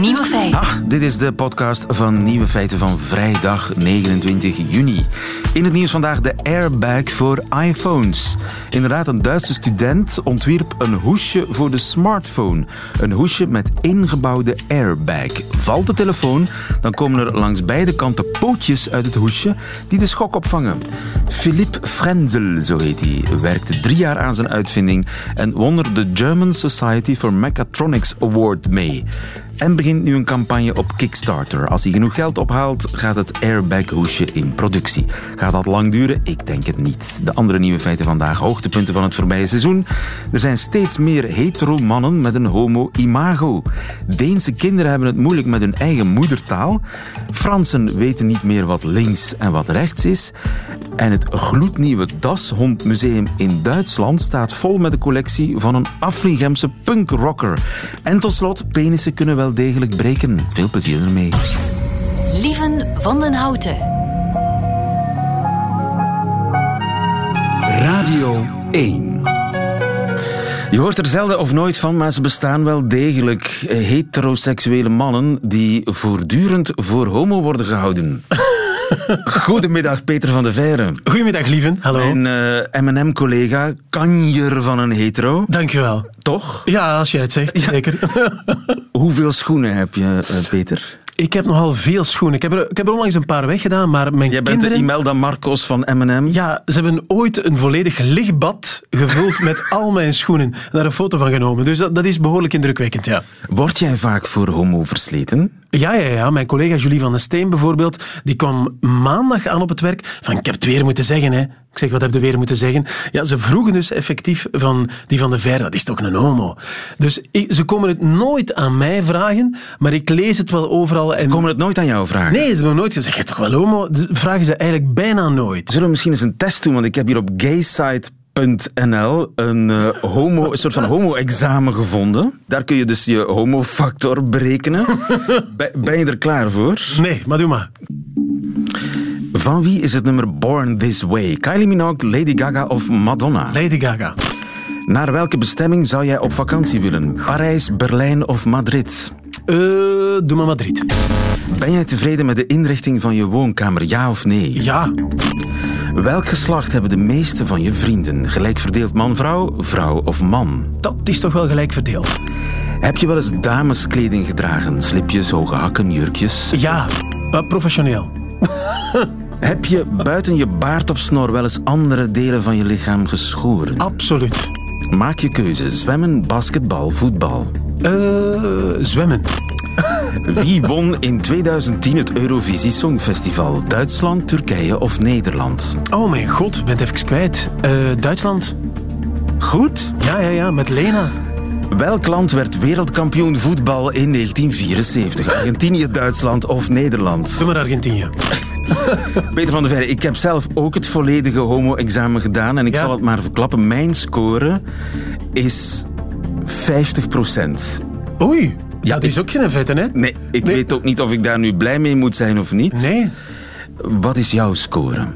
Nieuwe feiten. Dit is de podcast van Nieuwe Feiten van vrijdag 29 juni. In het nieuws vandaag de airbag voor iPhones. Inderdaad, een Duitse student ontwierp een hoesje voor de smartphone. Een hoesje met ingebouwde airbag. Valt de telefoon, dan komen er langs beide kanten pootjes uit het hoesje die de schok opvangen. Philippe Frenzel, zo heet hij, werkte drie jaar aan zijn uitvinding en won er de German Society for Mechatronics Award mee. En begint nu een campagne op Kickstarter. Als hij genoeg geld ophaalt, gaat het airbag-hoesje in productie. Gaat dat lang duren? Ik denk het niet. De andere nieuwe feiten vandaag, hoogtepunten van het voorbije seizoen. Er zijn steeds meer hetero-mannen met een homo-imago. Deense kinderen hebben het moeilijk met hun eigen moedertaal. Fransen weten niet meer wat links en wat rechts is. En het gloednieuwe Dashondmuseum in Duitsland staat vol met de collectie van een Afrigemse punkrocker. En tot slot, penissen kunnen wel degelijk breken. Veel plezier ermee. Lieven van den Houten. Radio 1. Je hoort er zelden of nooit van, maar ze bestaan wel degelijk. Heteroseksuele mannen die voortdurend voor homo worden gehouden. Goedemiddag, Peter van de Veire. Goedemiddag, lieven. Hallo. Mijn uh, M&M-collega, kanjer van een hetero. Dankjewel. Toch? Ja, als jij het zegt, zeker. Hoeveel schoenen heb je, uh, Peter? Ik heb nogal veel schoenen. Ik heb er, ik heb er onlangs een paar weggedaan, maar mijn Jij kinderen... bent de Imelda Marcos van M&M? Ja, ze hebben ooit een volledig lichtbad gevuld met al mijn schoenen. En daar een foto van genomen. Dus dat, dat is behoorlijk indrukwekkend, ja. Word jij vaak voor homo versleten? Ja, ja, ja. Mijn collega Julie van den Steen bijvoorbeeld, die kwam maandag aan op het werk van ik heb het weer moeten zeggen, hè. Ik zeg, wat heb je weer moeten zeggen? Ja, ze vroegen dus effectief van die van de Ver, dat is toch een homo? Dus ik, ze komen het nooit aan mij vragen, maar ik lees het wel overal. En... Ze komen het nooit aan jou vragen? Nee, ze hebben nooit gezegd, toch wel homo? Dat vragen ze eigenlijk bijna nooit. Zullen we misschien eens een test doen? Want ik heb hier op gaysite.nl een, uh, homo, een soort van homo-examen gevonden. Daar kun je dus je homofactor berekenen. ben je er klaar voor? Nee, maar doe maar. Van wie is het nummer Born This Way? Kylie Minogue, Lady Gaga of Madonna? Lady Gaga. Naar welke bestemming zou jij op vakantie willen? Parijs, Berlijn of Madrid? Uh, doe maar Madrid. Ben jij tevreden met de inrichting van je woonkamer, ja of nee? Ja. Welk geslacht hebben de meeste van je vrienden? Gelijk verdeeld man-vrouw, vrouw of man? Dat is toch wel gelijk verdeeld. Heb je wel eens dameskleding gedragen? Slipjes, hoge hakken, jurkjes? Ja, uh, professioneel. Heb je buiten je baard of snor wel eens andere delen van je lichaam geschoren? Absoluut. Maak je keuze. Zwemmen, basketbal, voetbal? Uh, zwemmen. Wie won in 2010 het Eurovisie Songfestival? Duitsland, Turkije of Nederland? Oh mijn god, ik ben het even kwijt. Uh, Duitsland. Goed. Ja, ja, ja, met Lena. Welk land werd wereldkampioen voetbal in 1974? Argentinië, Duitsland of Nederland? Doe maar Argentinië. Peter van der Verre, ik heb zelf ook het volledige homo-examen gedaan en ik Ja. zal het maar verklappen. Mijn score is 50 procent. Oei, Ja, dat ik- is ook geen vette, hè? Nee, ik Nee. weet ook niet of ik daar nu blij mee moet zijn of niet. Nee, Wat is jouw score?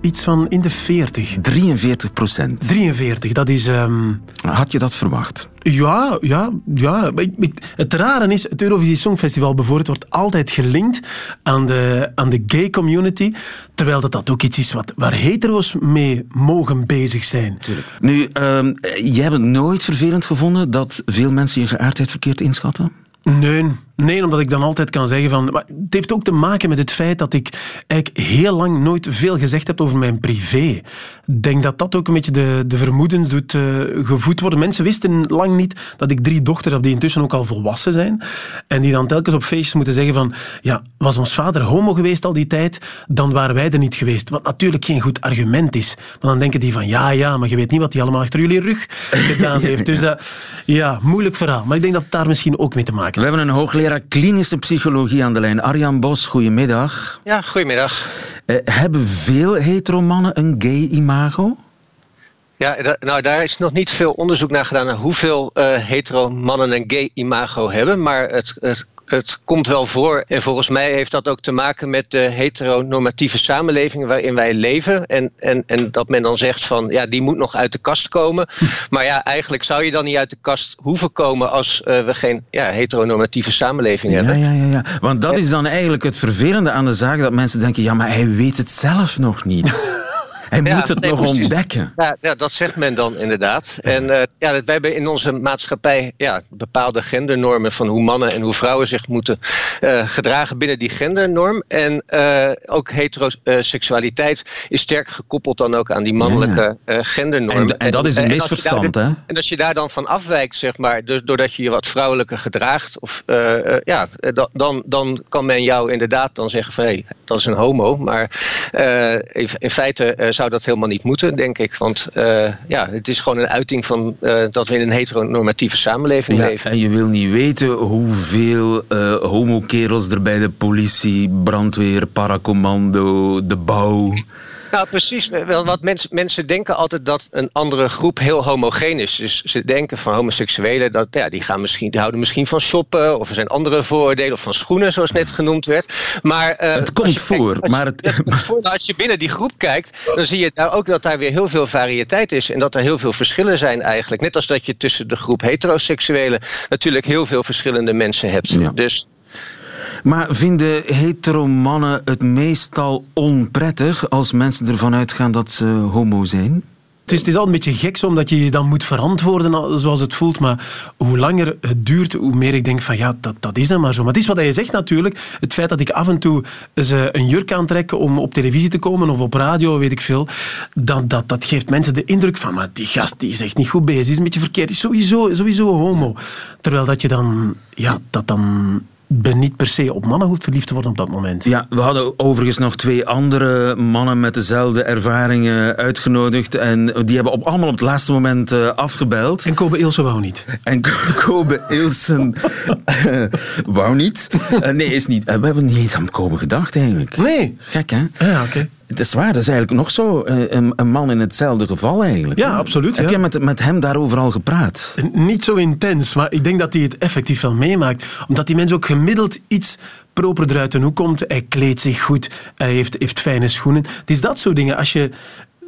Iets van in de 40. 43 procent. 43, dat is... ehm, Had je dat verwacht? Ja, ja, ja. Het rare is, het Eurovisie Songfestival bijvoorbeeld wordt altijd gelinkt aan de, aan de gay community, terwijl dat, dat ook iets is wat, waar hetero's mee mogen bezig zijn. Nu, ehm, jij hebt het nooit vervelend gevonden dat veel mensen je geaardheid verkeerd inschatten? Nee, nee, omdat ik dan altijd kan zeggen van... Maar het heeft ook te maken met het feit dat ik eigenlijk heel lang nooit veel gezegd heb over mijn privé. Ik denk dat dat ook een beetje de, de vermoedens doet eh, gevoed worden. Mensen wisten lang niet dat ik drie dochters heb die intussen ook al volwassen zijn. En die dan telkens op feestjes moeten zeggen van... Ja, was ons vader homo geweest al die tijd, dan waren wij er niet geweest. Wat natuurlijk geen goed argument is. Want dan denken die van... Ja, ja, maar je weet niet wat hij allemaal achter jullie rug gedaan heeft. Dus ja, moeilijk verhaal. Maar ik denk dat het daar misschien ook mee te maken We hebben een hoogleraar klinische psychologie aan de lijn. Arjan Bos, goedemiddag. Ja, goedemiddag. Eh, hebben veel heteromannen een gay-imago? Ja, da- nou, daar is nog niet veel onderzoek naar gedaan naar hoeveel eh hetero mannen een gay imago hebben. Maar het, het het komt wel voor. En volgens mij heeft dat ook te maken met de heteronormatieve samenleving waarin wij leven. En, en, en dat men dan zegt van ja, die moet nog uit de kast komen. Maar ja, eigenlijk zou je dan niet uit de kast hoeven komen als uh, we geen ja, heteronormatieve samenleving ja, hebben. Ja, ja, ja. Want dat is dan eigenlijk het vervelende aan de zaak, dat mensen denken, ja, maar hij weet het zelf nog niet. Hij moet het nog ontdekken. Ja, ja, dat zegt men dan inderdaad. En uh, ja, wij hebben in onze maatschappij ja, bepaalde gendernormen van hoe mannen en hoe vrouwen zich moeten uh, gedragen binnen die gendernorm. En uh, ook heteroseksualiteit is sterk gekoppeld dan ook aan die mannelijke gendernorm. En, en, dat is een misverstand, hè? En als je daar dan van afwijkt, zeg maar, dus doordat je je wat vrouwelijker gedraagt, of, ja, dan, dan kan men jou inderdaad dan zeggen van hé, hey, dat is een homo. Maar in, in feite zou dat helemaal niet moeten, denk ik. Want uh, ja, het is gewoon een uiting van uh, dat we in een heteronormatieve samenleving ja, leven. En je wil niet weten hoeveel uh, homokerels er bij de politie, brandweer, paracommando, de bouw... Nou, precies. Wel, wat mensen, mensen denken altijd dat een andere groep heel homogeen is. Dus ze denken van homoseksuelen, dat, ja, die, gaan misschien, die houden misschien van shoppen... of er zijn andere vooroordelen, of van schoenen, zoals net genoemd werd. Maar, uh, het komt voor. Kijkt, maar het... het komt voor, als je binnen die groep kijkt, dan zie je daar ook dat daar weer heel veel variëteit is... en dat er heel veel verschillen zijn eigenlijk. Net als dat je tussen de groep heteroseksuelen... natuurlijk heel veel verschillende mensen hebt. Ja. Dus maar vinden hetero-mannen het meestal onprettig als mensen ervan uitgaan dat ze homo zijn? Het is, het is al een beetje gek zo, omdat je je dan moet verantwoorden zoals het voelt. Maar hoe langer het duurt, hoe meer ik denk van ja, dat, dat is dan maar zo. Maar het is wat je zegt natuurlijk. Het feit dat ik af en toe eens een jurk aantrek om op televisie te komen of op radio, weet ik veel. Dat, dat, dat geeft mensen de indruk van maar die gast die is echt niet goed bezig. Die is een beetje verkeerd. Die is sowieso, sowieso homo. Terwijl dat je dan... Ja, dat dan ben niet per se op mannen hoeft verliefd te worden op dat moment. Ja, we hadden overigens nog twee andere mannen met dezelfde ervaringen uitgenodigd. En die hebben op, allemaal op het laatste moment uh, afgebeld. En Kobe Ilse wou niet. En Kobe Ilsen wou niet. Uh, nee, is niet. Uh, we hebben niet eens aan Kobe gedacht eigenlijk. Nee. Gek, hè? Ja, oké. Okay. Het is waar, dat is eigenlijk nog zo een, een man in hetzelfde geval eigenlijk. Ja, absoluut. Heb ja. jij met, met hem daarover al gepraat? Niet zo intens, maar ik denk dat hij het effectief wel meemaakt. Omdat die mens ook gemiddeld iets proper eruit de hoek komt. Hij kleedt zich goed, hij heeft, heeft fijne schoenen. Het is dat soort dingen. Als je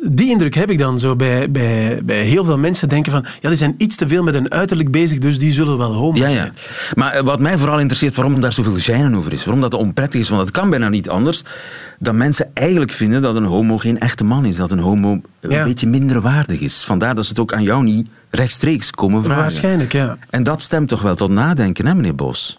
die indruk heb ik dan zo bij, bij, bij heel veel mensen denken van ja, die zijn iets te veel met hun uiterlijk bezig, dus die zullen wel homo ja, zijn. Ja. Maar wat mij vooral interesseert, waarom daar zoveel gêne over is, waarom dat onprettig is, want het kan bijna niet anders, dat mensen eigenlijk vinden dat een homo geen echte man is, dat een homo een Ja. beetje minder waardig is. Vandaar dat ze het ook aan jou niet rechtstreeks komen vragen. Waarschijnlijk, ja. En dat stemt toch wel tot nadenken, hè meneer Bos?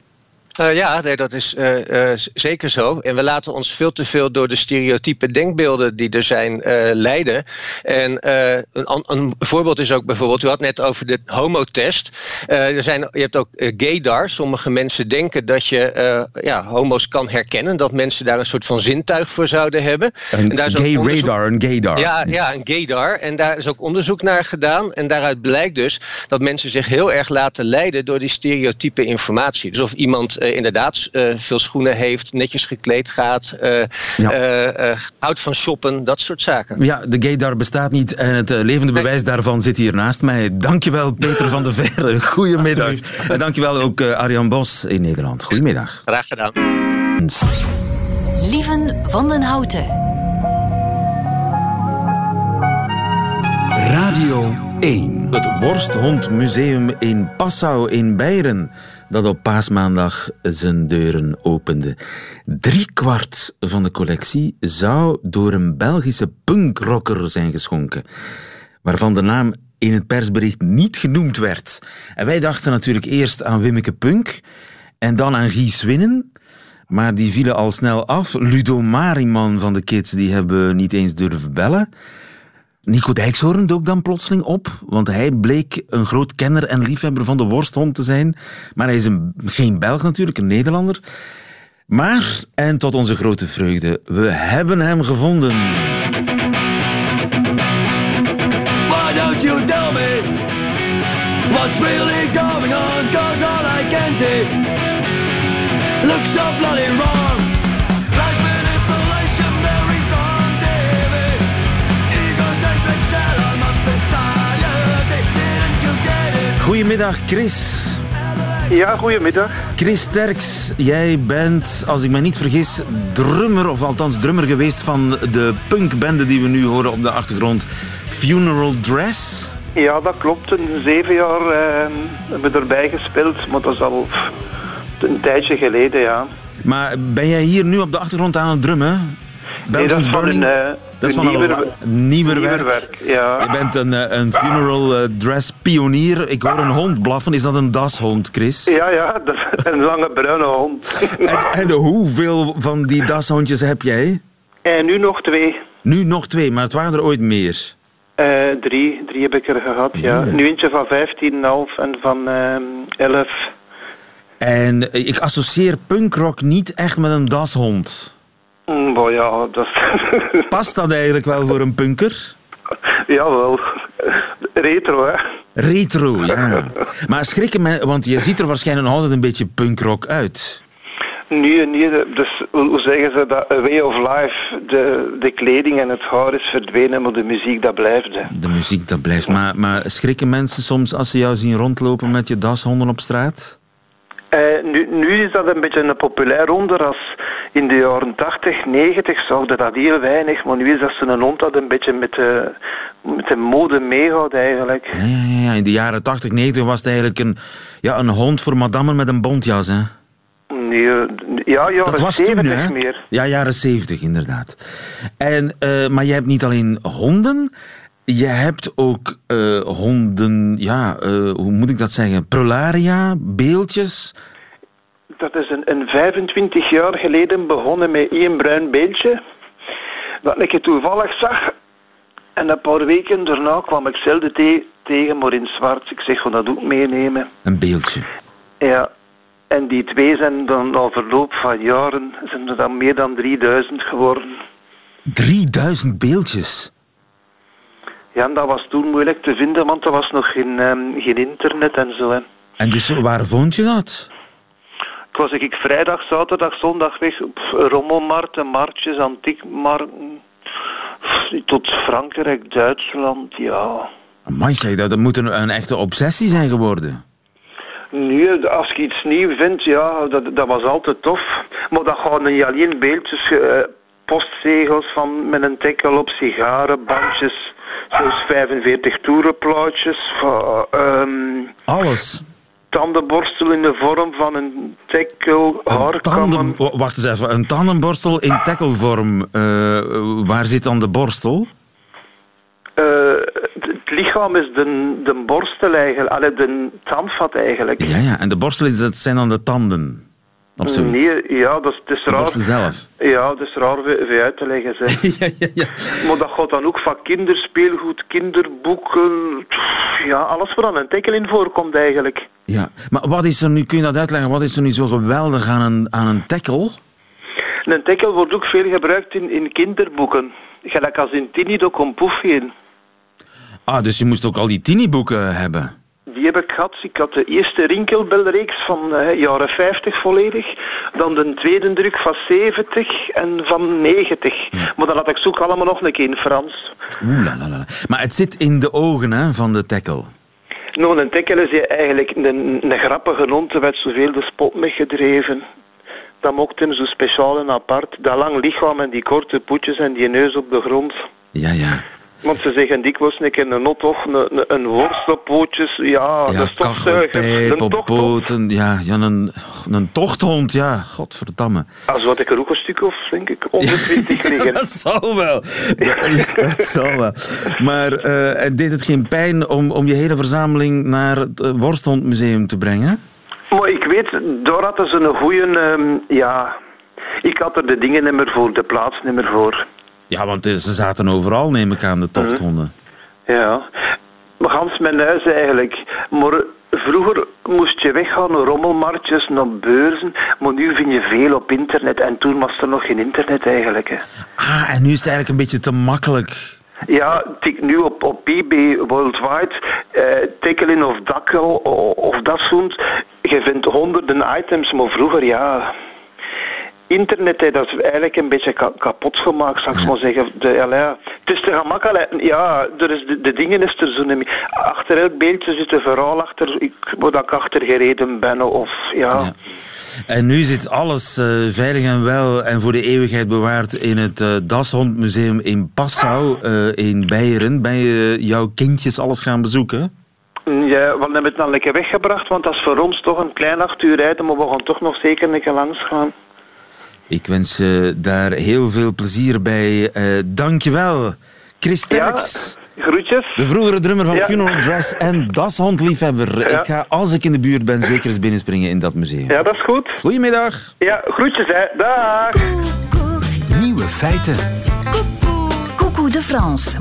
Uh, ja, nee, dat is uh, uh, zeker zo. En we laten ons veel te veel door de stereotype denkbeelden die er zijn leiden. En een, een, voorbeeld is ook bijvoorbeeld, u had net over de homotest. er zijn, je hebt ook gaydar. Sommige mensen denken dat je ja, homo's kan herkennen. Dat mensen daar een soort van zintuig voor zouden hebben. Een en daar is gay ook radar, een gaydar. Ja, ja, een gaydar. En daar is ook onderzoek naar gedaan. En daaruit blijkt dus dat mensen zich heel erg laten leiden door die stereotype informatie. Dus of iemand inderdaad uh, veel schoenen heeft, netjes gekleed gaat, uh, ja. uh, houdt van shoppen, dat soort zaken. Ja, de gaydar bestaat niet en het levende bewijs nee. daarvan zit hier naast mij. Dankjewel Peter van de Verre, goedemiddag. En dankjewel ook Arjan Bos in Nederland. Goedemiddag. Graag gedaan. Lieven van den Houten. Radio 1. Het Worsthondmuseum in Passau in Beieren dat op paasmaandag zijn deuren opende. Driekwart van de collectie zou door een Belgische punkrocker zijn geschonken, waarvan de naam in het persbericht niet genoemd werd. En wij dachten natuurlijk eerst aan Wimmeke Punk en dan aan Gies Winnen, maar die vielen al snel af. Ludo Mariman van de Kids, die hebben niet eens durven bellen. Nico Dijkshoorn dook dan plotseling op, want hij bleek een groot kenner en liefhebber van de worsthond te zijn. Maar hij is een, geen Belg natuurlijk, een Nederlander. Maar, en tot onze grote vreugde, we hebben hem gevonden. Why don't you tell me what's really going on? Cause all I can see looks so bloody wrong. Goedemiddag, Chris. Ja, goedemiddag. Chris Sterks, jij bent, als ik me niet vergis, drummer, of althans drummer geweest van de punkbende die we nu horen op de achtergrond, Funeral Dress. Ja, dat klopt. Een zeven jaar eh, hebben we erbij gespeeld, maar dat is al een tijdje geleden, ja. Maar ben jij hier nu op de achtergrond aan het drummen? Nee, dat is van een, eh, dat is een van een nieuwer, werk. Ja. Je bent een, eh, een funeral eh, dress pionier. Ik hoor een hond blaffen. Is dat een dashond, Chris? ja, ja, dat is een lange bruine hond. En, en hoeveel van die dashondjes heb jij? en nu nog twee. Nu nog twee, maar het waren er ooit meer. Eh, drie, drie heb ik er gehad, ja. Nu eentje van 15,5 en van ehm 11. En eh, ik associeer punkrock niet echt met een dashond. Mm, boh, ja, dat. Past dat eigenlijk wel voor een punker? Jawel. Retro, hè. Retro, ja. Maar schrikken me, want je ziet er waarschijnlijk nog altijd een beetje punkrock uit. Nee, nee, dus hoe zeggen ze dat? A way of life. De, de kleding en het haar is verdwenen, maar de muziek dat blijft. hè. De muziek, dat blijft. Maar, maar schrikken mensen soms als ze jou zien rondlopen met je dashonden op straat? Eh, nu, nu is dat een beetje een populair onderras. In de jaren 80, 90 zorgde dat heel weinig, maar nu is dat zo'n hond dat een beetje met de, met de mode meegaat eigenlijk. Ja, ja. In de jaren 80, 90 was het eigenlijk een, ja, een hond voor madame met een bontjas. Hè? Nee, ja, jaren Dat was 70 toen, hè? meer. Ja, jaren 70 inderdaad. En, eh, maar je hebt niet alleen honden, je hebt ook eh, honden, ja, eh, hoe moet ik dat zeggen? Prolaria, beeldjes. Dat is een, een 25 jaar geleden begonnen met één bruin beeldje. Dat ik toevallig zag. En een paar weken daarna kwam ik zelden te- tegen, maar in zwart. Ik zeg, van dat ook meenemen. Een beeldje. Ja. En die twee zijn dan na verloop van jaren zijn er dan meer dan 3000 geworden. 3000 beeldjes. Ja, en dat was toen moeilijk te vinden, want er was nog geen, ehm, geen internet en zo. Hè. En dus waar vond je dat? Ik was ik vrijdag, zaterdag, zondag weg op rommelmarkten, marktjes, antiekmarkten. Tot Frankrijk, Duitsland, ja. Amai, zeg, dat, dat moet een, een echte obsessie zijn geworden. Nu, als je iets nieuw vindt, ja, dat, dat was altijd tof. Maar dat gaan niet alleen beeldjes, eh, postzegels van met een tekkel op, sigaren, bandjes, zelfs 45 toerenplaatjes, ehm, Alles. Tandenborstel in de vorm van een tekkel, Een tanden, wacht eens even, een tandenborstel in tacklevorm. Eh, waar zit dan de borstel? Eh, het lichaam is de, de borstel eigenlijk, allee, de tandvat eigenlijk. Ja, ja, en de borstel is, dat zijn dan de tanden. Nee, ja, dat is, het is de raar. borstel zelf. Ja, dat is raar voor uit te leggen. Zeg. ja, ja, ja. Maar dat gaat dan ook van kinderspeelgoed, kinderboeken, pff, ja, alles waar een tekkel in voorkomt eigenlijk. ja. Maar wat is er nu, kun je dat uitleggen, wat is er nu zo geweldig aan een, aan een tackle? Een wordt ook veel gebruikt in, in kinderboeken. Gelijk als in Tini de Kompoefien. Ah, dus je moest ook al die tiniboeken hebben. Die heb ik gehad. Ik had de eerste Rinkelbelreeks van eh, jaren 50 volledig. Dan de tweede druk van 70 en van 90. Maar dan had ik ze ook allemaal nog een keer in Frans. Oeh, la, la, la. Maar het zit in de ogen hè, van de tackle. Nou, een tekkel is eigenlijk een, een grappige hond. Er werd zoveel de spot mee gedreven. Dat mocht hem zo speciaal en apart. Dat lang lichaam en die korte poetjes en die neus op de grond. Ja, ja. Want ze zeggen dikwijls een keer een not of een, een, een worstelpootjes. Ja, Ja, een stofzuiger. Een op poten. Ja, ja een, een tochthond, ja. Godverdamme. Als wat ik er ook een stuk of, denk ik, 120 liggen. Dat zal wel. Dat, dat zal wel. Maar eh, deed het geen pijn om, om je hele verzameling naar het eh, Worsthondmuseum te brengen? Maar ik weet, daar hadden ze een goede... ja, ik had er de dingen niet meer voor, de plaats niet meer voor. Ja, want eh, ze zaten overal, neem ik aan, de tochthonden. Ja, maar gans mijn huis eigenlijk. Maar vroeger moest je weggaan naar rommelmarktjes, naar beurzen. Maar nu vind je veel op internet. En toen was er nog geen internet eigenlijk. Hè. Ah, en nu is het eigenlijk een beetje te makkelijk. Ja, tik nu op, op eBay Worldwide, eh, tekkelin of dakkel of dat soort. Je vindt honderden items, maar vroeger ja. Internet heeft dat eigenlijk een beetje ka- kapot gemaakt, zou ik maar zeggen. De, ja. Het is te gemakkelijk. Ja, er is de, de dingen is er zo niet meer. Achter elk beeldje zit een verhaal achter ik, waar ik achter gereden ben. Of, ja. Ja. En nu zit alles eh, veilig en wel en voor de eeuwigheid bewaard in het eh Dashondmuseum in Passau eh, in Beieren. Ben je jouw kindjes alles gaan bezoeken? Ja, we hebben het dan lekker weggebracht, want dat is voor ons toch een klein acht uur rijden, maar we gaan toch nog zeker een keer langs gaan. Ik wens je daar heel veel plezier bij. Eh dankjewel, Chris Sterks. Groetjes. De vroegere drummer van Ja. Funeral Dress en dashondliefhebber. Ja. Ik ga, als ik in de buurt ben, zeker eens binnenspringen in dat museum. Ja, dat is goed. Goedemiddag. Ja, groetjes hè. Dag. Nieuwe feiten. Coucou de France.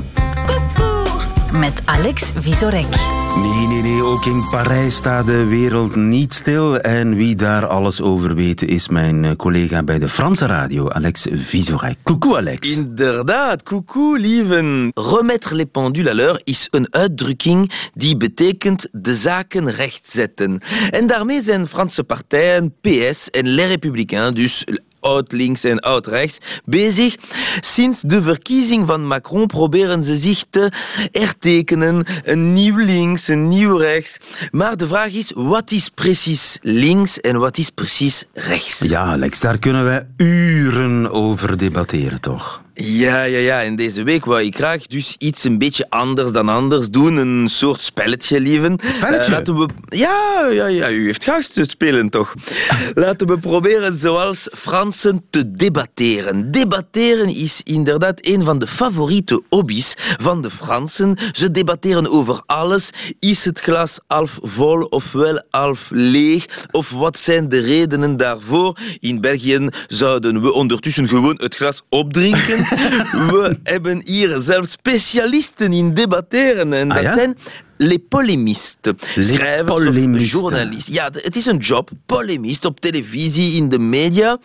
Met Alex Visorek. Nee, nee, nee, ook in Parijs staat de wereld niet stil. En wie daar alles over weet, is mijn eh, collega bij de Franse radio, Alex Vizorek. Coucou, Alex. Inderdaad, coucou lieven. Remettre les pendules à l'heure is een uitdrukking die betekent de zaken rechtzetten. En daarmee zijn Franse partijen, PS en Les Républicains, dus oud-links en oud-rechts, bezig. Sinds de verkiezing van Macron proberen ze zich te hertekenen. Een nieuw links, een nieuw rechts. Maar de vraag is, wat is precies links en wat is precies rechts? Ja, Alex, daar kunnen wij uren over debatteren, toch? Ja, ja, ja. En deze week wou ik graag dus iets een beetje anders dan anders doen. Een soort spelletje, lieven. Spelletje? Eh, laten we... Ja, ja, ja. U heeft graag te spelen, toch? laten we proberen zoals Te debatteren. Debatteren is inderdaad een van de favoriete hobby's van de Fransen. Ze debatteren over alles. Is het glas half vol ofwel half leeg? Of wat zijn de redenen daarvoor? In België zouden we ondertussen gewoon het glas opdrinken. We hebben hier zelfs specialisten in debatteren. En Ah, dat ja? zijn les polémistes. Les Schrijvers of polémistes. journalisten. Ja, het is een job. Polemist op televisie, in de media.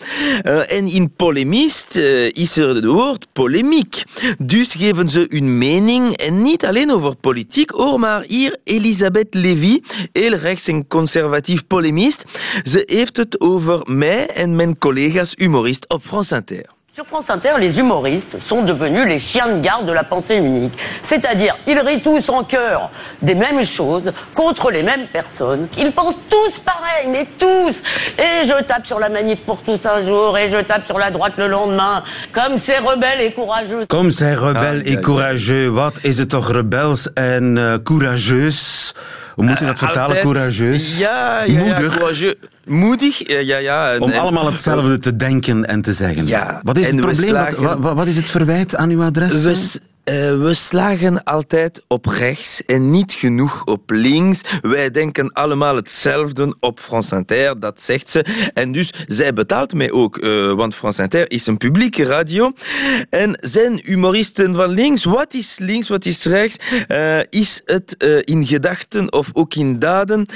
Eh, en in polemist eh, is er het woord polemiek. Dus geven ze hun mening en niet alleen over politiek, hoor maar hier Elisabeth Levy, heel rechts en conservatief polemist. Ze heeft het over mij en mijn collega's humorist op France Inter. Sur France Inter, les humoristes sont devenus les chiens de garde de la pensée unique. C'est-à-dire, ils rient tous en chœur des mêmes choses contre les mêmes personnes. Ils pensent tous pareil, mais tous. Et je tape sur la manif pour tous un jour, et je tape sur la droite le lendemain. Comme c'est rebelle et courageux. Kom, zij rebel Ah, et courageux. Wat is het toch rebels en courageus? Hoe moet je dat vertalen, Altijd- courageus? Ja, ja, Moedig. Moedig, eh, ja, ja. En- Om en- allemaal hetzelfde te denken en te zeggen. Ja, Wat is het we probleem? Wat, wat, wat is het verwijt aan uw adres? We, eh, we slagen altijd op rechts en niet genoeg op links. Wij denken allemaal hetzelfde op France Inter, dat zegt ze. En dus zij betaalt mij ook, eh, want France Inter is een publieke radio. En zijn humoristen van links, wat is links, wat is rechts? Eh, is het in gedachten of ook in daden?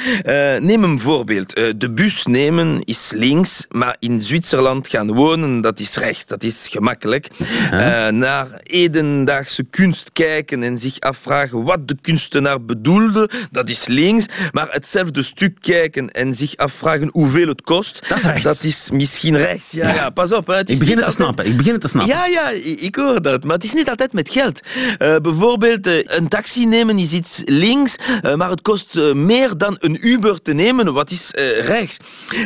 Neem een voorbeeld. De bus nemen is links, maar in Zwitserland gaan wonen, dat is rechts. Dat is gemakkelijk. Eh, naar hedendaagse kunst kijken en zich afvragen wat de kunstenaar bedoelde, dat is links. Maar hetzelfde stuk kijken en zich afvragen hoeveel het kost, Dat is rechts. dat is misschien rechts. Ja, ja. pas op. Hè. Het is Ik begin het te altijd- snappen. Ik begin het te snappen. ja, ja, ik hoor dat. Maar het is niet altijd met geld. Eh, bijvoorbeeld, eh, een taxi nemen is iets links, eh, maar het kost meer dan een Uber te nemen, wat is rechts.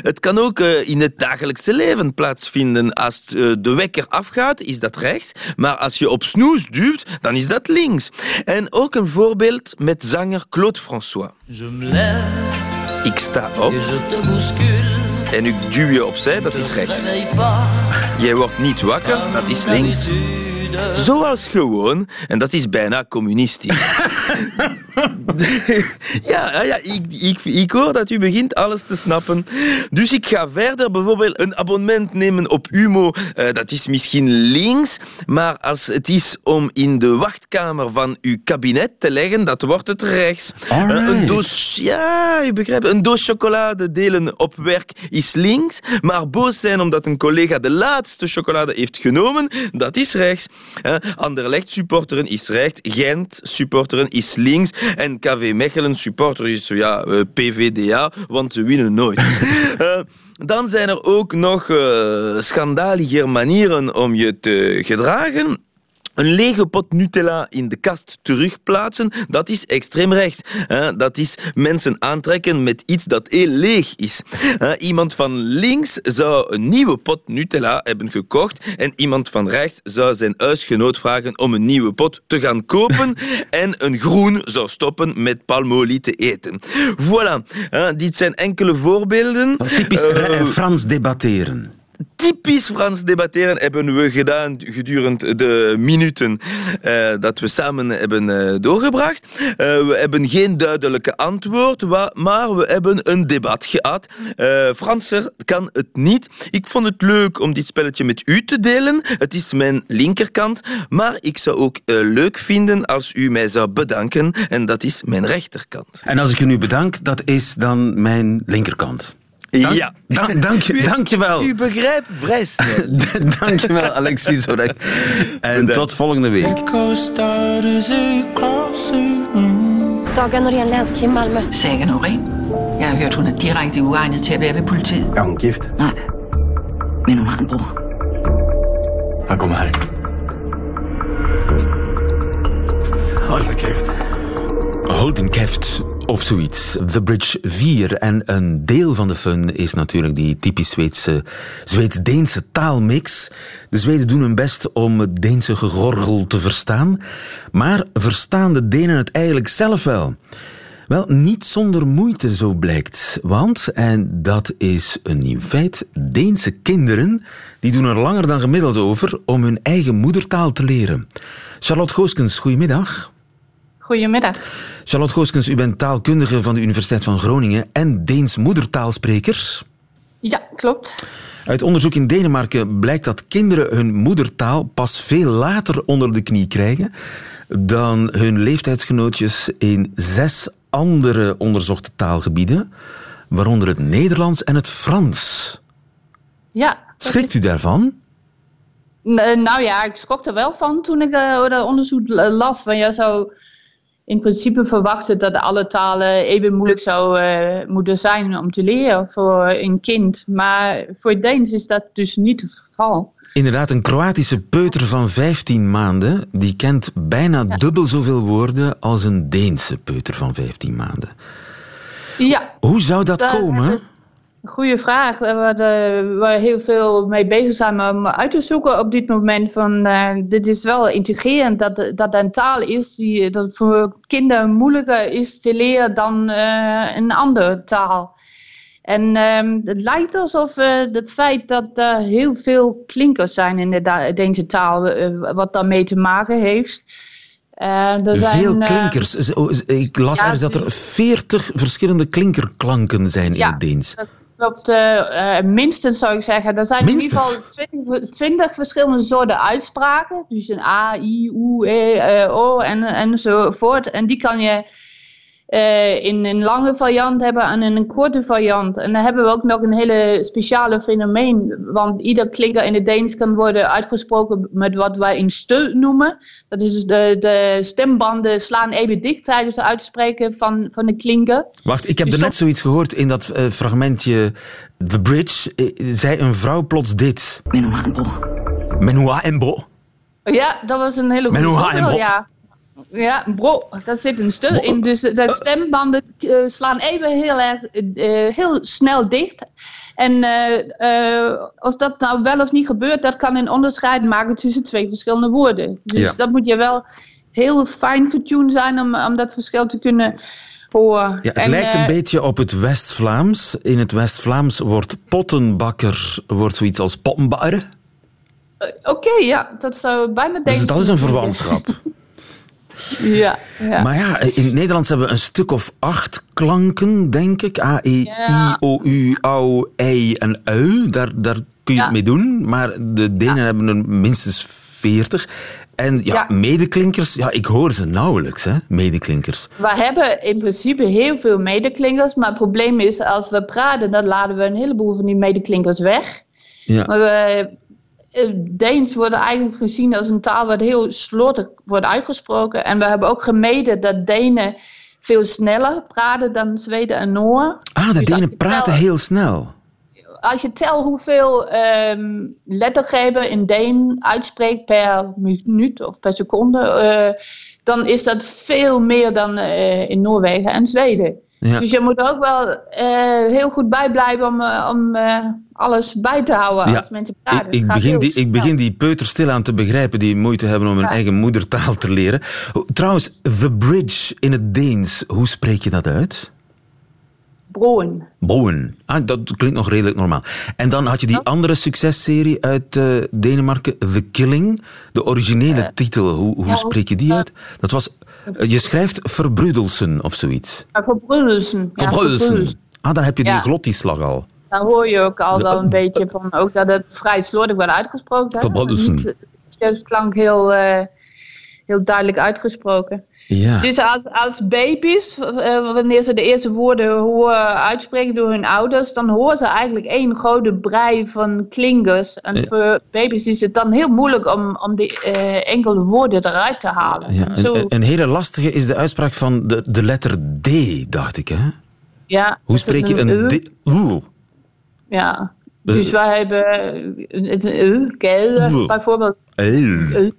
Het kan ook in het dagelijkse leven plaatsvinden. Als de wekker afgaat, is dat rechts. Maar als je op snoes duwt, dan is dat links. En ook een voorbeeld met zanger Claude François. Je me lève Ik sta op et je te bouscule. en ik duw je opzij, dat is rechts. Jij wordt niet wakker, dat is links. Zoals gewoon, en dat is bijna communistisch. ja, ja ik, ik, ik hoor dat u begint alles te snappen. Dus ik ga verder. Bijvoorbeeld een abonnement nemen op Humo. eh, dat is misschien links. Maar als het is om in de wachtkamer van uw kabinet te leggen, dat wordt het rechts. Eh, een doos, ja, u begrijpt. Een doos chocolade delen op werk is links. Maar boos zijn omdat een collega de laatste chocolade heeft genomen, dat is rechts. Eh, Anderlecht supporteren is rechts. Gent supporteren is links. En KV Mechelen supporter is ja, eh, PVDA, want ze winnen nooit. Eh, dan zijn er ook nog uh, schandalige manieren om je te gedragen. Een lege pot Nutella in de kast terugplaatsen, dat is extreem rechts. Dat is mensen aantrekken met iets dat heel leeg is. Iemand van links zou een nieuwe pot Nutella hebben gekocht en iemand van rechts zou zijn huisgenoot vragen om een nieuwe pot te gaan kopen en een groen zou stoppen met palmolie te eten. Voilà, dit zijn enkele voorbeelden. Typisch uh, Frans debatteren typisch Frans debatteren hebben we gedaan gedurende de minuten uh, dat we samen hebben uh, doorgebracht. Uh, we hebben geen duidelijke antwoord, maar we hebben een debat gehad. Franser kan het niet. Ik vond het leuk om dit spelletje met u te delen. Het is mijn linkerkant, maar ik zou ook leuk vinden als u mij zou bedanken en dat is mijn rechterkant. En als ik u nu bedank, dat is dan mijn linkerkant. Dank, ja. Dank, dank, je, dank je wel. U begrijpt vrij snel. dank je wel, Alex Vizorek. En tot volgende week. Saga Norén, länskrim Malmö. Saga Norén? Jeg har hørt, hun er direkte uegnet til at være ved politiet. Er hun gift? Nej, men hun har en bror. Han kommer her. Hold da kæft. Hold kæft of zoiets. The Bridge 4. En een deel van de fun is natuurlijk die typisch Zweedse, Zweeds-Deense taalmix. De Zweden doen hun best om het Deense gegorgel te verstaan. Maar verstaan de Denen het eigenlijk zelf wel? Wel, niet zonder moeite, zo blijkt. Want, en dat is een nieuw feit, Deense kinderen die doen er langer dan gemiddeld over om hun eigen moedertaal te leren. Charlotte Gooskens, goedemiddag. Goedemiddag. Charlotte Gooskens, u bent taalkundige van de Universiteit van Groningen en Deens moedertaalspreker. Ja, klopt. Uit onderzoek in Denemarken blijkt dat kinderen hun moedertaal pas veel later onder de knie krijgen dan hun leeftijdsgenootjes in zes andere onderzochte taalgebieden, waaronder het Nederlands en het Frans. Ja. Schrikt u daarvan? Nou ja, ik schrok er wel van toen ik uh, dat onderzoek las. Van ja, zou in principe verwachten dat alle talen even moeilijk zou uh, moeten zijn om te leren voor een kind. Maar voor het Deens is dat dus niet het geval. Inderdaad, een Kroatische peuter van 15 maanden, die kent bijna dubbel zoveel woorden als een Deense peuter van 15 maanden. Ja. Hoe zou dat, dat komen? Goeie vraag. Waar we heel veel mee bezig zijn om uit te zoeken op dit moment. Van, uh, dit is wel integrerend dat dat een taal is die dat voor kinderen moeilijker is te leren dan uh, een andere taal. En um, het lijkt alsof uh, het feit dat er heel veel klinkers zijn in de Deense taal, wat daarmee te maken heeft. er zijn, Veel klinkers. Ik las ja, ergens dat er veertig verschillende klinkerklanken zijn ja, in het Deens klopt. Uh, minstens zou ik zeggen. Er zijn minstens. in ieder geval twintig verschillende soorten uitspraken. Dus een A, I, U, E, uh, O en, enzovoort. En die kan je uh, in een lange variant hebben en in een korte variant. En dan hebben we ook nog een hele speciale fenomeen. Want ieder klinker in het Deens kan worden uitgesproken met wat wij een stul noemen. Dat is de, de stembanden slaan even dicht tijdens het uitspreken van, van de klinker. Wacht, ik heb dus er net zoiets gehoord in dat uh, fragmentje The Bridge. Uh, zei een vrouw plots dit. Menua en bro. Menua en bro. Ja, dat was een hele goede voorbeeld, ja. Ja, bro, daar zit een stuk in. Dus de stembanden uh, slaan even heel, erg, uh, heel snel dicht. En uh, als dat nou wel of niet gebeurt, dat kan een onderscheid maken tussen twee verschillende woorden. Dus ja. dat moet je wel heel fijn getuned zijn om, om dat verschil te kunnen horen. Ja, het en, lijkt een beetje op het West-Vlaams. In het West-Vlaams wordt pottenbakker wordt zoiets als pottenbakker. Oké, okay, ja, dat zou bijna denken. Dus dat is een verwantschap. Ja, ja. Maar ja, in het Nederlands hebben we een stuk of acht klanken, denk ik. A, E, I, O, U, Au, I en U. Daar, daar kun je het mee doen. Maar de Denen hebben er minstens veertig. En ja, medeklinkers, ja, ik hoor ze nauwelijks, hè, medeklinkers. We hebben in principe heel veel medeklinkers. Maar het probleem is, als we praten, dan laden we een heleboel van die medeklinkers weg. Ja. Maar we, Deens wordt eigenlijk gezien als een taal wat heel slordig wordt uitgesproken. En we hebben ook gemeten dat Denen veel sneller praten dan Zweden en Noor. Ah, de Dus Denen praten tel- heel snel. Als je telt hoeveel ehm lettergrepen in Deen uitspreekt per minuut of per seconde, eh, dan is dat veel meer dan eh, in Noorwegen en Zweden. Ja. Dus je moet ook wel eh, heel goed bijblijven om, eh, om eh, alles bij te houden Ja, als mensen Ik, praten. Ik, gaat begin die, ik begin die peuters stilaan te begrijpen die moeite hebben om hun eigen moedertaal te leren. Trouwens, The Bridge in het Deens, hoe spreek je dat uit? Broen. Bowen. Ah, dat klinkt nog redelijk normaal. En dan had je die andere successerie uit Denemarken, The Killing. De originele titel, hoe, hoe spreek je die uit? Dat was, je schrijft Verbrudelsen of zoiets. Ja, Verbrudelsen. Ja, Verbrudelsen. Ah, dan heb je die Ja. al. Daar hoor je ook al wel een beetje van, ook dat het vrij slordig wordt uitgesproken. Verbrudelsen. Niet, eh, Het klank heel, eh, heel duidelijk uitgesproken. Ja. Dus als, als baby's, eh, wanneer ze de eerste woorden horen uitspreken door hun ouders, dan horen ze eigenlijk één grote brei van klinkers. En Ja. voor baby's is het dan heel moeilijk om, om die eh, enkele woorden eruit te halen. Ja, En zo, een, een hele lastige is de uitspraak van de, de letter D, dacht ik. Hè? ja, Hoe spreek je een u? D? Oeh. Ja. Dus- Dus wij hebben het u, Oeh. bijvoorbeeld. Eh.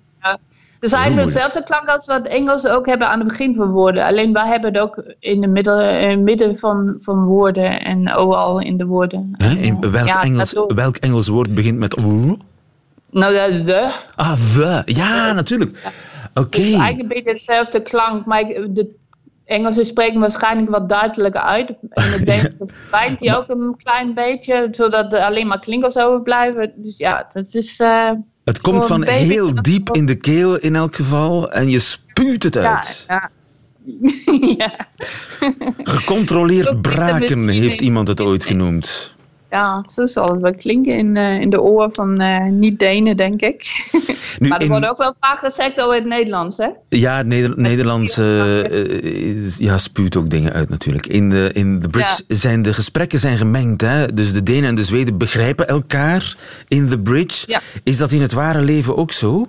Is eigenlijk moeilijk. hetzelfde klank als wat Engelsen ook hebben aan het begin van woorden. Alleen wij hebben het ook in het middel, eh, midden van, van woorden en overal in de woorden. Hè? In welk, Ja, Engels, welk Engels woord begint met oeh? Nou, de, de. Ah, the. Ja, natuurlijk. Oké. Het is eigenlijk een beetje hetzelfde klank, maar de Engelsen spreken waarschijnlijk wat duidelijker uit. En ik denk dat die ook een klein beetje, zodat er alleen maar klinkers overblijven. Dus ja, het is... eh, Het komt van heel diep in de keel in elk geval en je spuut het uit. ja. ja. Gecontroleerd braken heeft iemand het ooit genoemd. Ja, zo zal het wel klinken in, eh, in de oren van eh, niet-Denen, denk ik. Nu, maar er in- wordt ook wel vaak gezegd over het Nederlands, hè? Ja, het Neder Nederlands is- ja, spuwt ook dingen uit natuurlijk. In de, in de Bridge zijn de gesprekken zijn gemengd. Hè? Dus de Denen en de Zweden begrijpen elkaar in de Bridge. Ja. Is dat in het ware leven ook zo?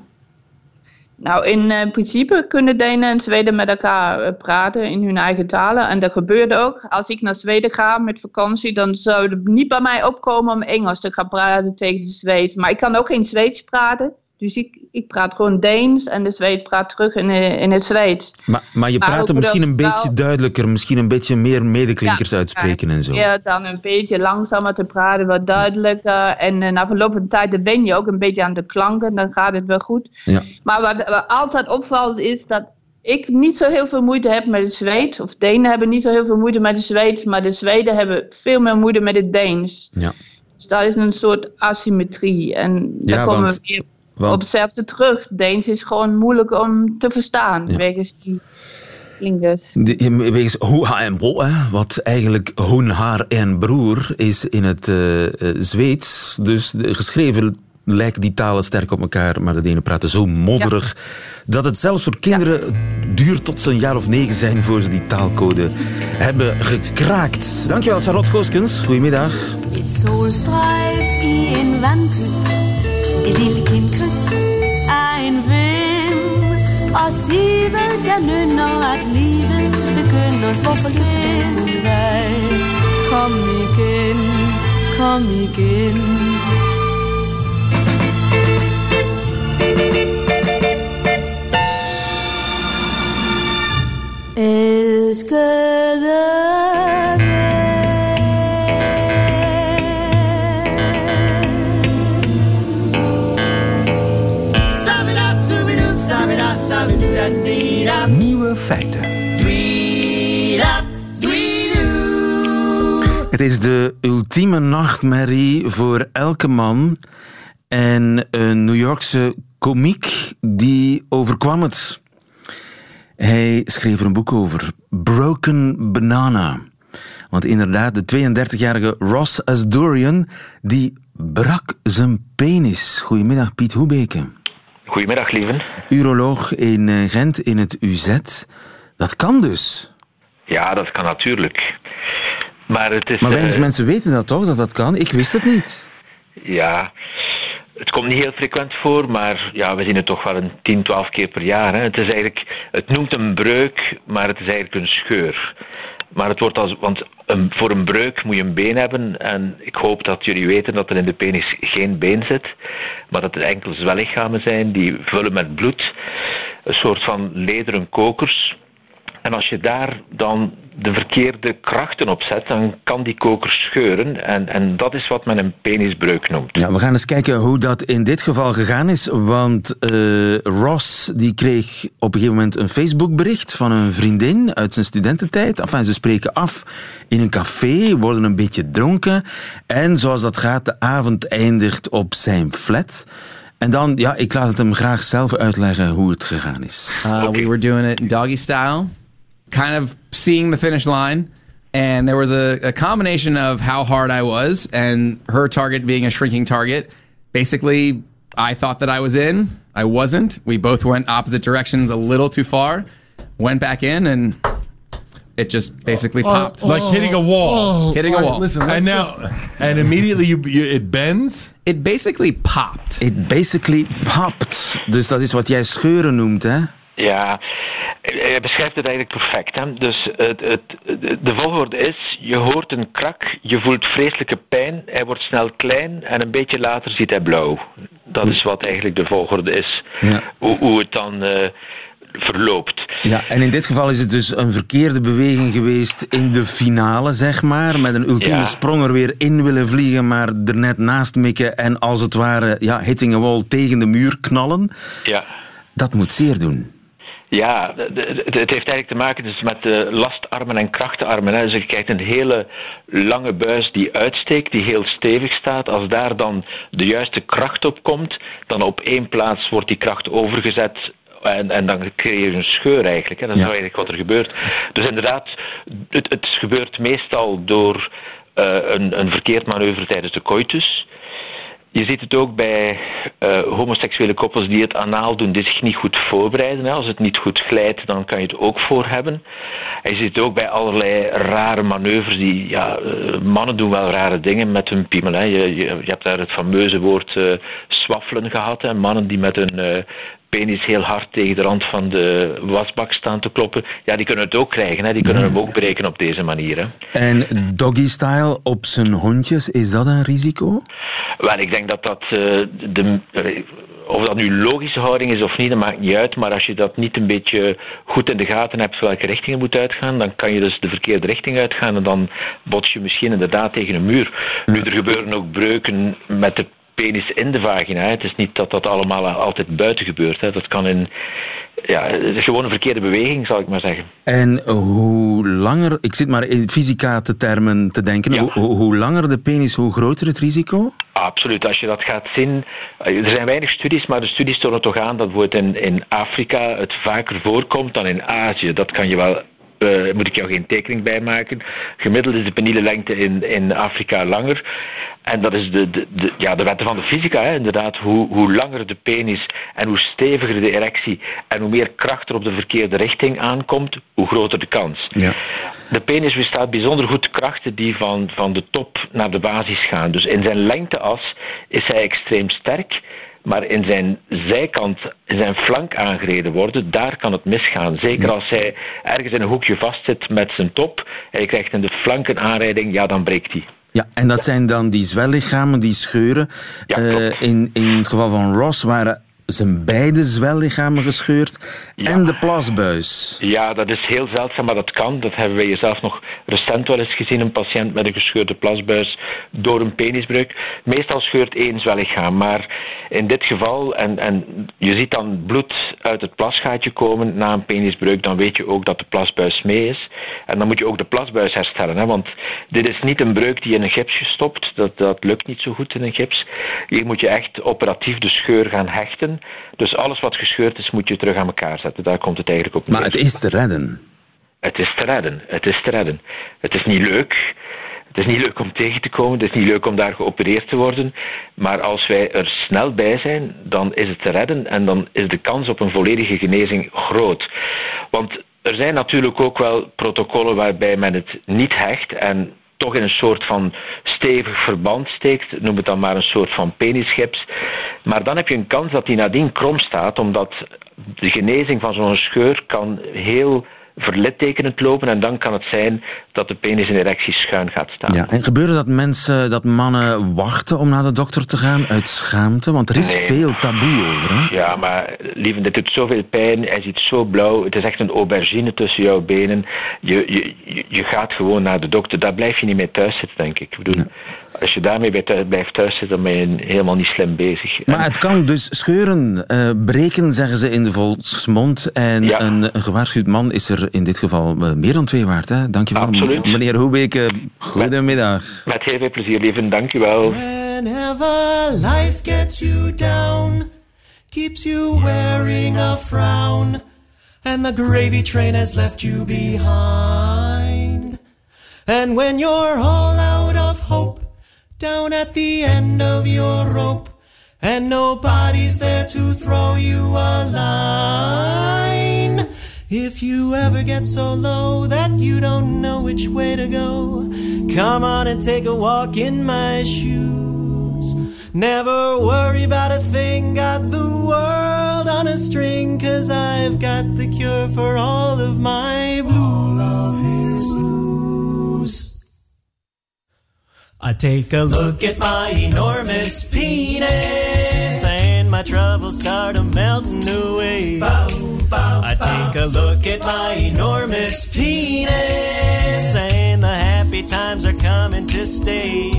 Nou, in eh, principe kunnen Denen en Zweden met elkaar eh, praten in hun eigen talen. En dat gebeurt ook. Als ik naar Zweden ga met vakantie, dan zou het niet bij mij opkomen om Engels te gaan praten tegen de Zweed. Maar ik kan ook geen Zweeds praten. Dus ik, ik praat gewoon Deens en de Zweed praat terug in, eh, in het Zweeds. Maar, maar je praat er misschien een wel- beetje duidelijker, misschien een beetje meer medeklinkers Ja, uitspreken en zo. Ja, dan een beetje langzamer te praten, wat duidelijker. En eh, na verloop van tijd wen je ook een beetje aan de klanken, dan gaat het wel goed. Ja. Maar wat, wat altijd opvalt is dat ik niet zo heel veel moeite heb met het Zweed. Of Denen hebben niet zo heel veel moeite met het Zweed, maar de Zweden hebben veel meer moeite met het Deens. Ja. Dus daar is een soort asymmetrie. En daar Ja, komen we weer want- op hetzelfde terug. Deens is gewoon moeilijk om te verstaan, Ja. wegens die klinkers. Wegens Hoha en hè, wat eigenlijk Hoen, haar en broer is in het eh, eh, Zweeds. Dus de- geschreven lijken die talen sterk op elkaar, maar de Denen praten zo modderig dat het zelfs voor kinderen duurt tot ze een jaar of negen zijn voor ze die taalcode hebben gekraakt. Dankjewel, Charlotte Gooskens. Goedemiddag. Et solstrejf i en vandpyt passive, der nynner, at livet begynder sit spil vej. Kom igen, kom igen. Elsker Het is de ultieme nachtmerrie voor elke man. En een New Yorkse komiek die overkwam het. Hij schreef er een boek over. Broken Banana. Want inderdaad, de 32-jarige Ross Asdorian, die brak zijn penis. Goedemiddag, Piet Hoebeke. Goedemiddag, lieven. Uroloog in eh, Gent in het UZ. Dat kan dus. Ja, dat kan natuurlijk. Maar het is... Maar weinig eh, mensen weten dat toch, dat dat kan? Ik wist het niet. Ja, Het komt niet heel frequent voor, maar ja, we zien het toch wel een 10, 12 keer per jaar. Hè. Het, is eigenlijk, het noemt een breuk, maar het is eigenlijk een scheur. Maar het wordt als, want een, voor een breuk moet je een been hebben. En ik hoop dat jullie weten dat er in de penis geen been zit. Maar dat er enkel zwellichamen zijn die vullen met bloed. Een soort van lederen kokers. En als je daar dan de verkeerde krachten op zet, dan kan die koker scheuren. En, en dat is wat men een penisbreuk noemt. Ja, we gaan eens kijken hoe dat in dit geval gegaan is. Want uh, Ross die kreeg op een gegeven moment een Facebookbericht van een vriendin uit zijn studententijd. Enfin, ze spreken af in een café, worden een beetje dronken. En zoals dat gaat, de avond eindigt op zijn flat. En dan, ja, ik laat het hem graag zelf uitleggen hoe het gegaan is. Uh. We were doing it in doggy style. Kind of seeing the finish line. And there was a, a combination of how hard I was and her target being a shrinking target. Basically, I thought that I was in. I wasn't. We both went opposite directions a little too far. Went back in and it just basically Oh, popped. Oh, like hitting a wall. Oh. hitting a wall. Listen, and now, and immediately you, you, it bends. It basically popped. It basically popped. Dus dat is wat jij scheuren noemt, hè? Ja, hij beschrijft het eigenlijk perfect. Hè? Dus het, het, de volgorde is, je hoort een krak, je voelt vreselijke pijn, hij wordt snel klein en een beetje later ziet hij blauw. Dat is wat eigenlijk de volgorde is. Ja. Hoe, hoe het dan uh, verloopt. Ja, en in dit geval is het dus een verkeerde beweging geweest in de finale, zeg maar. Met een ultieme Ja. sprong er weer in willen vliegen, maar er net naast mikken en als het ware ja, hitting a wall tegen de muur knallen. Ja. Dat moet zeer doen. Ja, de- de- het heeft eigenlijk te maken dus met de lastarmen en krachtenarmen. Hè. Dus je krijgt een hele lange buis die uitsteekt, die heel stevig staat. Als daar dan de juiste kracht op komt, dan op één plaats wordt die kracht overgezet. En, en dan creëer je een scheur eigenlijk. Hè. Dat is Ja. eigenlijk wat er gebeurt. Dus inderdaad, het, het gebeurt meestal door eh, een, een verkeerd manoeuvre tijdens de coitus. Je ziet het ook bij eh, homoseksuele koppels die het anaal doen, die zich niet goed voorbereiden. Hè. Als het niet goed glijdt, dan kan je het ook voor hebben. En je ziet het ook bij allerlei rare manoeuvres. Die, ja, eh, mannen doen wel rare dingen met hun piemel. Hè. Je, je, hebt daar het fameuze woord swaffelen gehad. Mannen die met hun penis heel hard tegen de rand van de wasbak staan te kloppen. Ja, die kunnen het ook krijgen. Hè. Die kunnen hem ook breken op deze manier. Hè. En doggy-style op zijn hondjes, is dat een risico? Wel, ik denk dat dat. eh, de, of dat nu logische houding is of niet, dat maakt niet uit. Maar als je dat niet een beetje goed in de gaten hebt welke richting je moet uitgaan, dan kan je dus de verkeerde richting uitgaan en dan bots je misschien inderdaad tegen een muur. Nu, er gebeuren ook breuken met de penis in de vagina. Het is niet dat dat allemaal altijd buiten gebeurt. Hè. Dat kan in. Ja, het is gewoon een verkeerde beweging, zal ik maar zeggen. En hoe langer, ik zit maar in fysica-te termen te denken, hoe, hoe- hoe langer de penis, hoe groter het risico? Absoluut. Als je dat gaat zien. eh, Er zijn weinig studies, maar de studies tonen toch aan dat bijvoorbeeld in, in Afrika het vaker voorkomt dan in Azië. Dat kan je wel. Eh, moet ik jou geen tekening bij maken. Gemiddeld is de lengte in, in Afrika langer. En dat is de, de, de, ja, de wetten van de fysica, hè, inderdaad. Hoe, hoe langer de penis en hoe steviger de erectie en hoe meer kracht er op de verkeerde richting aankomt, hoe groter de kans. Ja. De penis bestaat bijzonder goed krachten die van, van de top naar de basis gaan. Dus in zijn lengteas is hij extreem sterk. Maar in zijn zijkant, in zijn flank aangereden worden, daar kan het misgaan. Zeker als hij ergens in een hoekje vastzit met zijn top en je krijgt in de flank een aanrijding, ja, dan breekt hij. Ja, en dat zijn dan die zwellichamen, die scheuren. Eh, in, in het geval van Ross waren zijn beide zwellichamen gescheurd en de plasbuis. Ja, dat is heel zeldzaam, maar dat kan. Dat hebben wij zelf nog recent wel eens gezien. Een patiënt met een gescheurde plasbuis door een penisbreuk. Meestal scheurt één zwellichaam, maar in dit geval, en, en je ziet dan bloed uit het plasgaatje komen na een penisbreuk, dan weet je ook dat de plasbuis mee is. En dan moet je ook de plasbuis herstellen, hè, want dit is niet een breuk die in een gips gestopt. Dat, dat lukt niet zo goed in een gips. Hier moet je echt operatief de scheur gaan hechten. Dus alles wat gescheurd is, moet je terug aan elkaar zetten. Daar komt het eigenlijk op neer. Maar het is te redden. Het is te redden. Het is te redden. Het is niet leuk. Het is niet leuk om tegen te komen. Het is niet leuk om daar geopereerd te worden. Maar als wij er snel bij zijn, dan is het te redden. En dan is de kans op een volledige genezing groot. Want er zijn natuurlijk ook wel protocollen waarbij men het niet hecht. En toch in een soort van stevig verband steekt, noem het dan maar een soort van penisgips. Maar dan heb je een kans dat die nadien krom staat, omdat de genezing van zo'n scheur kan heel verlittekenend lopen en dan kan het zijn dat de penis in erectie schuin gaat staan. Ja, en gebeurde dat mensen, dat mannen wachten om naar de dokter te gaan uit schaamte? Want er is Nee. veel taboe over, hè? Ja, maar lieve, dit doet zoveel pijn. Hij ziet zo blauw. Het is echt een aubergine tussen jouw benen. Je, je, je- gaat gewoon naar de dokter. Daar blijf je niet mee thuis zitten, denk ik. Ik bedoel, Als je daarmee bij thuis, blijft thuis zitten, dan ben je helemaal niet slim bezig. Maar het kan dus scheuren, eh, breken, zeggen ze in de volksmond. En een, een gewaarschuwd man is er in dit geval eh, meer dan twee waard. Hè? Dankjewel, Absoluut. Meneer Hoebeek. eh, Goedemiddag. Met heel veel plezier, lieve. Dank u wel. Whenever life gets you down, keeps you wearing a frown, and the gravy train has left you behind. And when you're all out of hope, down at the end of your rope, and nobody's there to throw you a line. If you ever get so low that you don't know which way to go, come on and take a walk in my shoes. Never worry about a thing, got the world on a string, cause I've got the cure for all of my blues. I take a look at my enormous penis and my troubles start melting away. I take a look at my enormous penis and the happy times are coming to stay.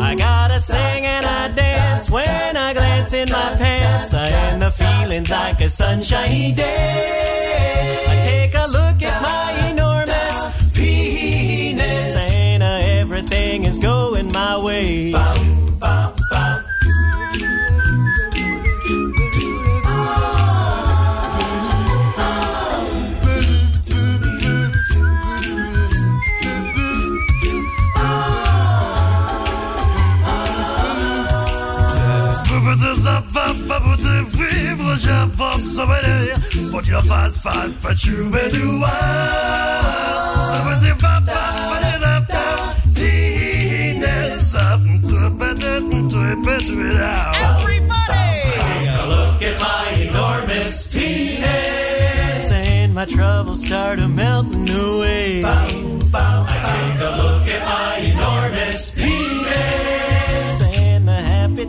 I gotta sing and I dance when I glance in my pants and the feeling's like a sunshiny day. I take a look at my enormous penis and uh, everything is going my way. What you fast five for you may do well. So was it papa but it up something to it and to it it out. Everybody look at my enormous penis. Saying my troubles start melting away. Bow, bow. I take a look at my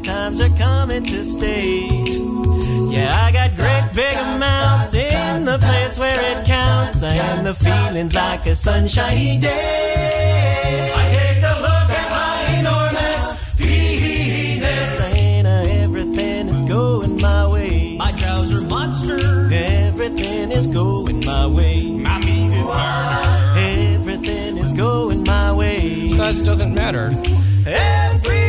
times are coming to stay. Yeah, I got great big amounts in the place where it counts and the feeling's like a sunshiny day. I take a look at my enormous penis and uh, everything is going my way. My trouser monster. Everything is going my way. My meat is burner. Everything is going my way. Size doesn't matter. Everything